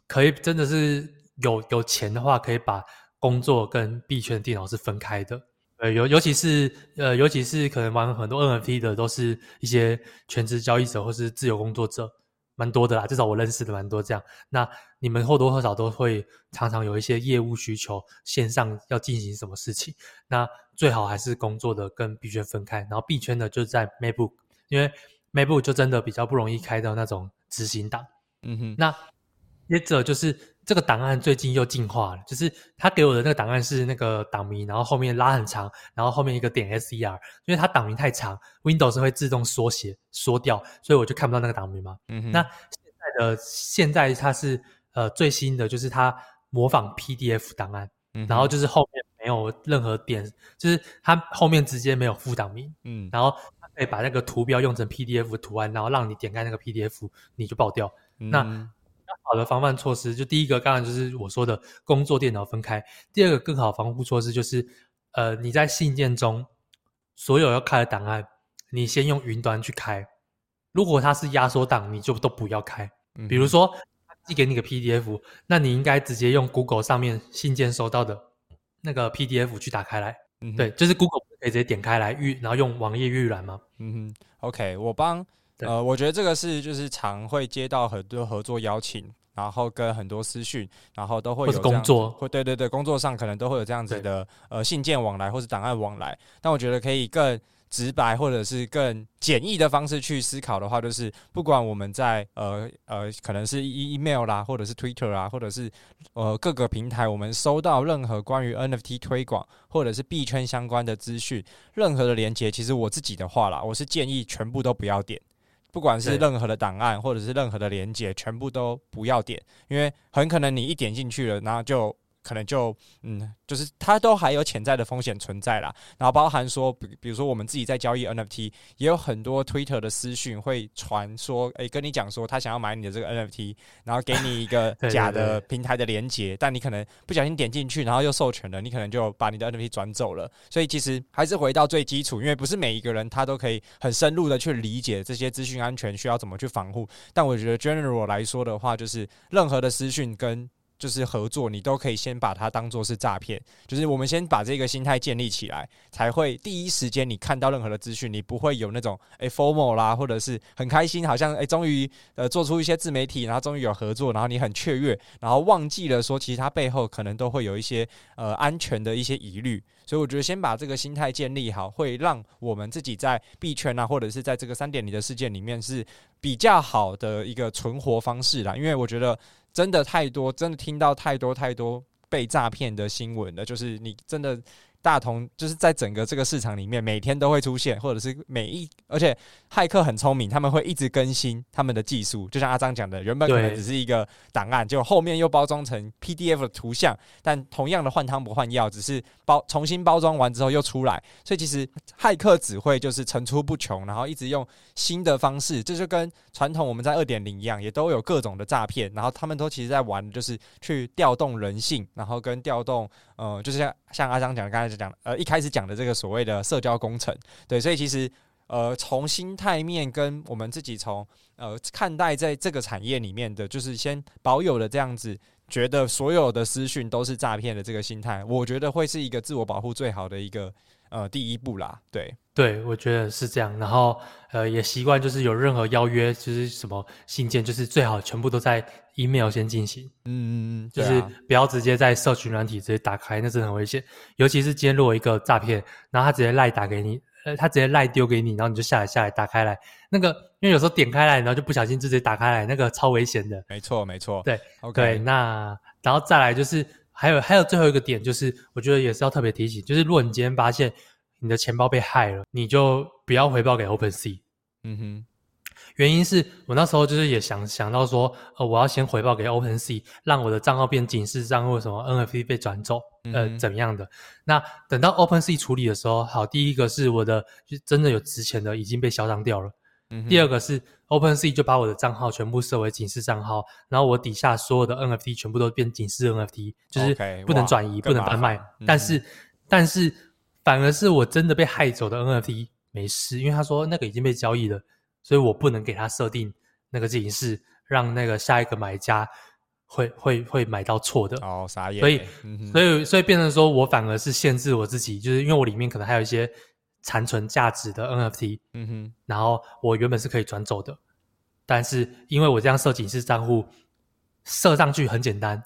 可以真的是有有钱的话，可以把工作跟币圈电脑是分开的。呃，尤尤其是呃，尤其是可能玩很多 NFT 的，都是一些全职交易者或是自由工作者。蛮多的啦，至少我认识的蛮多这样。那你们或多或少都会常常有一些业务需求，线上要进行什么事情，那最好还是工作的跟币圈分开。然后币圈的就在 MacBook，因为 MacBook 就真的比较不容易开到那种执行档。嗯哼，那接着就是。这个档案最近又进化了，就是他给我的那个档案是那个档名，然后后面拉很长，然后后面一个点 ser，因为它档名太长，Windows 会自动缩写缩掉，所以我就看不到那个档名嘛。嗯哼。那现在的现在它是呃最新的，就是它模仿 PDF 档案，嗯，然后就是后面没有任何点，就是它后面直接没有副档名，嗯，然后它可以把那个图标用成 PDF 图案，然后让你点开那个 PDF，你就爆掉。嗯、那好的防范措施，就第一个，当然就是我说的工作电脑分开。第二个更好的防护措施就是，呃，你在信件中所有要开的档案，你先用云端去开。如果它是压缩档，你就都不要开。比如说，他寄给你个 PDF，那你应该直接用 Google 上面信件收到的那个 PDF 去打开来。嗯，对，就是 Google 可以直接点开来预，然后用网页预览吗？嗯哼，OK，我帮。呃，我觉得这个是就是常会接到很多合作邀请，然后跟很多私讯，然后都会有工作，会对对对，工作上可能都会有这样子的呃信件往来或是档案往来。但我觉得可以更直白或者是更简易的方式去思考的话，就是不管我们在呃呃可能是 email 啦，或者是 Twitter 啦，或者是呃各个平台，我们收到任何关于 NFT 推广或者是币圈相关的资讯，任何的连接，其实我自己的话啦，我是建议全部都不要点。不管是任何的档案，或者是任何的连接，全部都不要点，因为很可能你一点进去了，然后就。可能就嗯，就是它都还有潜在的风险存在啦。然后包含说，比比如说我们自己在交易 NFT，也有很多 Twitter 的私讯会传说，诶，跟你讲说他想要买你的这个 NFT，然后给你一个 *laughs* 假的平台的连接，但你可能不小心点进去，然后又授权了，你可能就把你的 NFT 转走了。所以其实还是回到最基础，因为不是每一个人他都可以很深入的去理解这些资讯安全需要怎么去防护。但我觉得 general 来说的话，就是任何的私讯跟就是合作，你都可以先把它当做是诈骗。就是我们先把这个心态建立起来，才会第一时间你看到任何的资讯，你不会有那种诶 formal 啦，或者是很开心，好像诶终于呃做出一些自媒体，然后终于有合作，然后你很雀跃，然后忘记了说其实它背后可能都会有一些呃安全的一些疑虑。所以我觉得先把这个心态建立好，会让我们自己在币圈啊，或者是在这个三点零的世界里面是比较好的一个存活方式啦。因为我觉得。真的太多，真的听到太多太多被诈骗的新闻了。就是你真的大同就是在整个这个市场里面，每天都会出现，或者是每一，而且骇客很聪明，他们会一直更新他们的技术。就像阿张讲的，原本可能只是一个档案，就后面又包装成 PDF 的图像，但同样的换汤不换药，只是包重新包装完之后又出来。所以其实骇客只会就是层出不穷，然后一直用新的方式，这就跟传统我们在二点零一样，也都有各种的诈骗，然后他们都其实在玩，就是去调动人性，然后跟调动。呃，就是像像阿张讲的，刚才讲，呃，一开始讲的这个所谓的社交工程，对，所以其实呃，从心态面跟我们自己从呃看待在这个产业里面的，就是先保有了这样子，觉得所有的私讯都是诈骗的这个心态，我觉得会是一个自我保护最好的一个。呃，第一步啦，对对，我觉得是这样。然后，呃，也习惯就是有任何邀约，就是什么信件，就是最好全部都在 email 先进行。嗯嗯嗯，就是不要直接在社群软体直接打开，那真的很危险。尤其是今天如果一个诈骗，然后他直接赖打给你，呃，他直接赖丢给你，然后你就下来下来打开来，那个因为有时候点开来，然后就不小心直接打开来，那个超危险的。没错没错，对对，那然后再来就是。还有还有最后一个点，就是我觉得也是要特别提醒，就是如果你今天发现你的钱包被害了，你就不要回报给 OpenSea。嗯哼，原因是我那时候就是也想想到说，呃，我要先回报给 OpenSea，让我的账号变警示账户，什么 NFT 被转走，呃，嗯、怎么样的？那等到 OpenSea 处理的时候，好，第一个是我的就真的有值钱的已经被销赃掉了。嗯、第二个是 OpenSea 就把我的账号全部设为警示账号，然后我底下所有的 NFT 全部都变警示 NFT，就是不能转移、不能贩卖。嗯、但是，但是反而是我真的被害走的 NFT 没事，因为他说那个已经被交易了，所以我不能给他设定那个警示，让那个下一个买家会会会买到错的。哦，傻眼。所以，嗯、所以，所以变成说我反而是限制我自己，就是因为我里面可能还有一些。残存价值的 NFT，嗯哼，然后我原本是可以转走的，但是因为我这样设警示账户设上去很简单，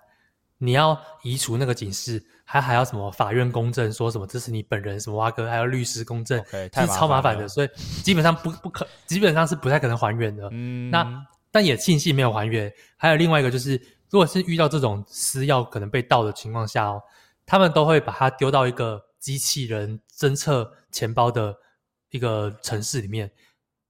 你要移除那个警示，还还要什么法院公证，说什么这是你本人，什么挖哥，还要律师公证，是超麻烦的，所以基本上不不可，基本上是不太可能还原的。嗯，那但也庆幸没有还原。还有另外一个就是，如果是遇到这种私钥可能被盗的情况下哦，他们都会把它丢到一个。机器人侦测钱包的一个城市里面，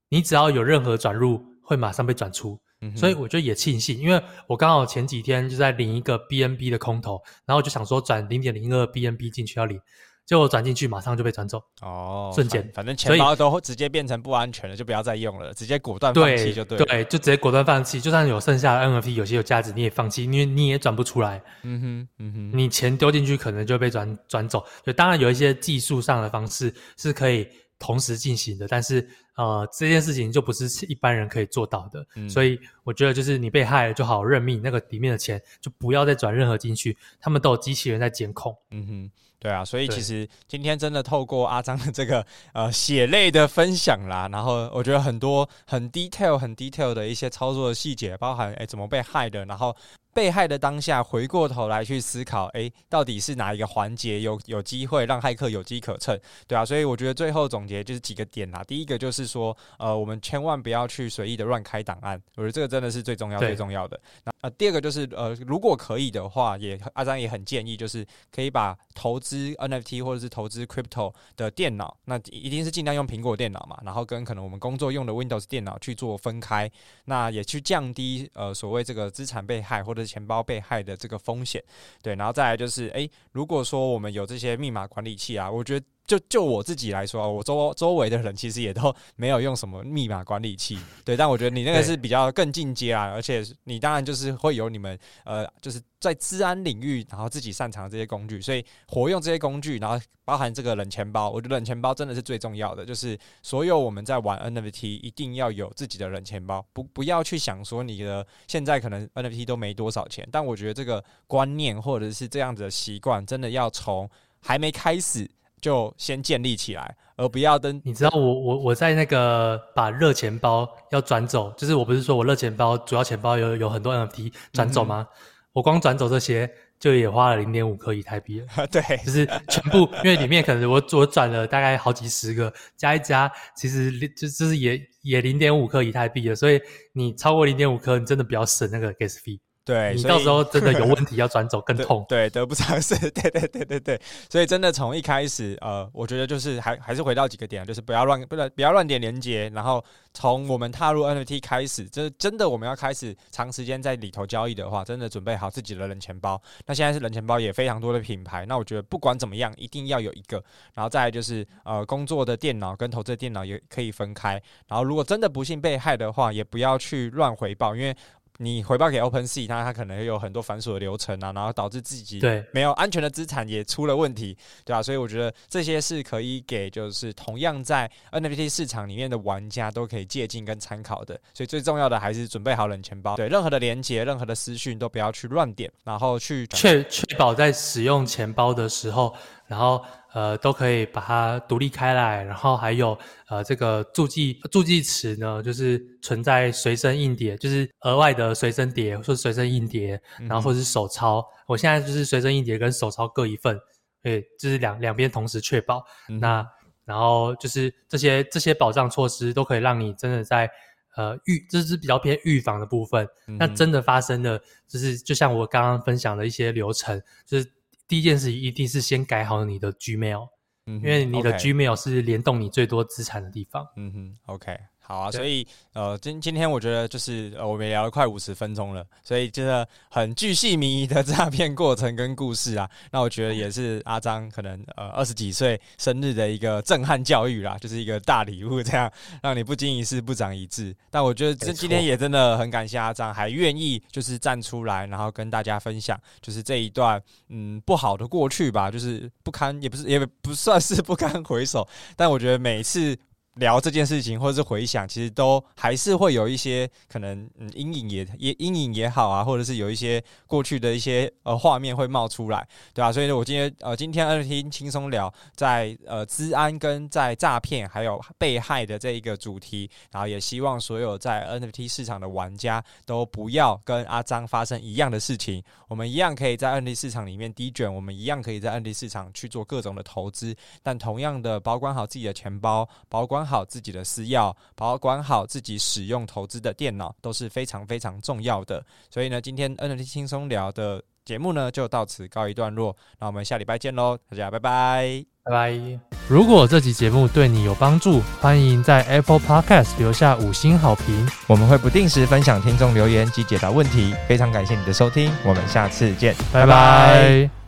你只要有任何转入，会马上被转出。嗯、所以我觉得也庆幸，因为我刚好前几天就在领一个 BNB 的空投，然后我就想说转零点零二 BNB 进去要领。结果转进去，马上就被转走哦，瞬间，反正钱包都会直接变成不安全了，就不要再用了，直接果断放弃就对了。对，就直接果断放弃，就算有剩下的 NFT 有些有价值，你也放弃，因为你也转不出来。嗯哼，嗯哼，你钱丢进去可能就被转转走。就当然有一些技术上的方式是可以同时进行的，但是呃，这件事情就不是一般人可以做到的。嗯、所以我觉得就是你被害了就好好认命，那个里面的钱就不要再转任何进去，他们都有机器人在监控。嗯哼。对啊，所以其实今天真的透过阿张的这个呃血泪的分享啦，然后我觉得很多很 detail 很 detail 的一些操作的细节，包含诶怎么被害的，然后。被害的当下，回过头来去思考，诶，到底是哪一个环节有有机会让骇客有机可乘？对啊，所以我觉得最后总结就是几个点啦。第一个就是说，呃，我们千万不要去随意的乱开档案，我觉得这个真的是最重要、最重要的。那呃，第二个就是，呃，如果可以的话，也阿张也很建议，就是可以把投资 NFT 或者是投资 Crypto 的电脑，那一定是尽量用苹果电脑嘛，然后跟可能我们工作用的 Windows 电脑去做分开，那也去降低呃所谓这个资产被害或者。钱包被害的这个风险，对，然后再来就是，诶，如果说我们有这些密码管理器啊，我觉得。就就我自己来说，我周周围的人其实也都 *laughs* 没有用什么密码管理器，对。但我觉得你那个是比较更进阶啊，而且你当然就是会有你们呃，就是在治安领域，然后自己擅长的这些工具，所以活用这些工具，然后包含这个冷钱包，我觉得冷钱包真的是最重要的，就是所有我们在玩 NFT 一定要有自己的冷钱包，不不要去想说你的现在可能 NFT 都没多少钱，但我觉得这个观念或者是这样子的习惯，真的要从还没开始。就先建立起来，而不要等。你知道我我我在那个把热钱包要转走，就是我不是说我热钱包主要钱包有有很多 NFT 转走吗？嗯、我光转走这些就也花了零点五颗以太币了。*laughs* 对，就是全部，因为里面可能我我转了大概好几十个，加一加，其实就就是也也零点五颗以太币了。所以你超过零点五颗，你真的不要省那个 gas fee。对，你到时候真的有问题要转走更 *laughs* 痛。对，对，得不偿失。*laughs* 对对对对对，所以真的从一开始，呃，我觉得就是还还是回到几个点，就是不要乱不不要乱点连接，然后从我们踏入 NFT 开始，就是真的我们要开始长时间在里头交易的话，真的准备好自己的冷钱包。那现在是冷钱包也非常多的品牌，那我觉得不管怎么样，一定要有一个。然后再来就是呃，工作的电脑跟投资的电脑也可以分开。然后如果真的不幸被害的话，也不要去乱回报，因为。你回报给 OpenSea，它它可能有很多繁琐的流程啊，然后导致自己对没有安全的资产也出了问题，对吧、啊？所以我觉得这些是可以给就是同样在 NFT 市场里面的玩家都可以借鉴跟参考的。所以最重要的还是准备好冷钱包，对任何的连接、任何的私讯都不要去乱点，然后去确确保在使用钱包的时候，然后。呃，都可以把它独立开来，然后还有呃，这个助记助记词呢，就是存在随身硬碟，就是额外的随身碟或者随身硬碟，然后或者是手抄。嗯、我现在就是随身硬碟跟手抄各一份，对，就是两两边同时确保。嗯、那然后就是这些这些保障措施都可以让你真的在呃预，这是比较偏预防的部分。嗯、那真的发生的，就是就像我刚刚分享的一些流程，就是。第一件事一定是先改好你的 Gmail，嗯，因为你的 Gmail 是联动你最多资产的地方。嗯哼，OK。好啊，所以呃，今今天我觉得就是呃，我们也聊了快五十分钟了，所以真的很巨细靡遗的诈骗过程跟故事啊，那我觉得也是阿张可能呃二十几岁生日的一个震撼教育啦，就是一个大礼物，这样让你不经一事不长一智。但我觉得这今天也真的很感谢阿张，还愿意就是站出来，然后跟大家分享，就是这一段嗯不好的过去吧，就是不堪也不是也不算是不堪回首，但我觉得每一次。聊这件事情，或者是回想，其实都还是会有一些可能，嗯，阴影也也阴影也好啊，或者是有一些过去的一些呃画面会冒出来，对吧、啊？所以呢，我今天呃今天 NFT 轻松聊在呃治安跟在诈骗还有被害的这一个主题，然后也希望所有在 NFT 市场的玩家都不要跟阿张发生一样的事情，我们一样可以在 NFT 市场里面低卷，我们一样可以在 NFT 市场去做各种的投资，但同样的保管好自己的钱包，保管。好自己的私钥，保管好自己使用投资的电脑都是非常非常重要的。所以呢，今天 NFT 轻松聊的节目呢就到此告一段落。那我们下礼拜见喽，大家拜拜拜拜。如果这集节目对你有帮助，欢迎在 Apple Podcast 留下五星好评。我们会不定时分享听众留言及解答问题。非常感谢你的收听，我们下次见，拜拜。拜拜。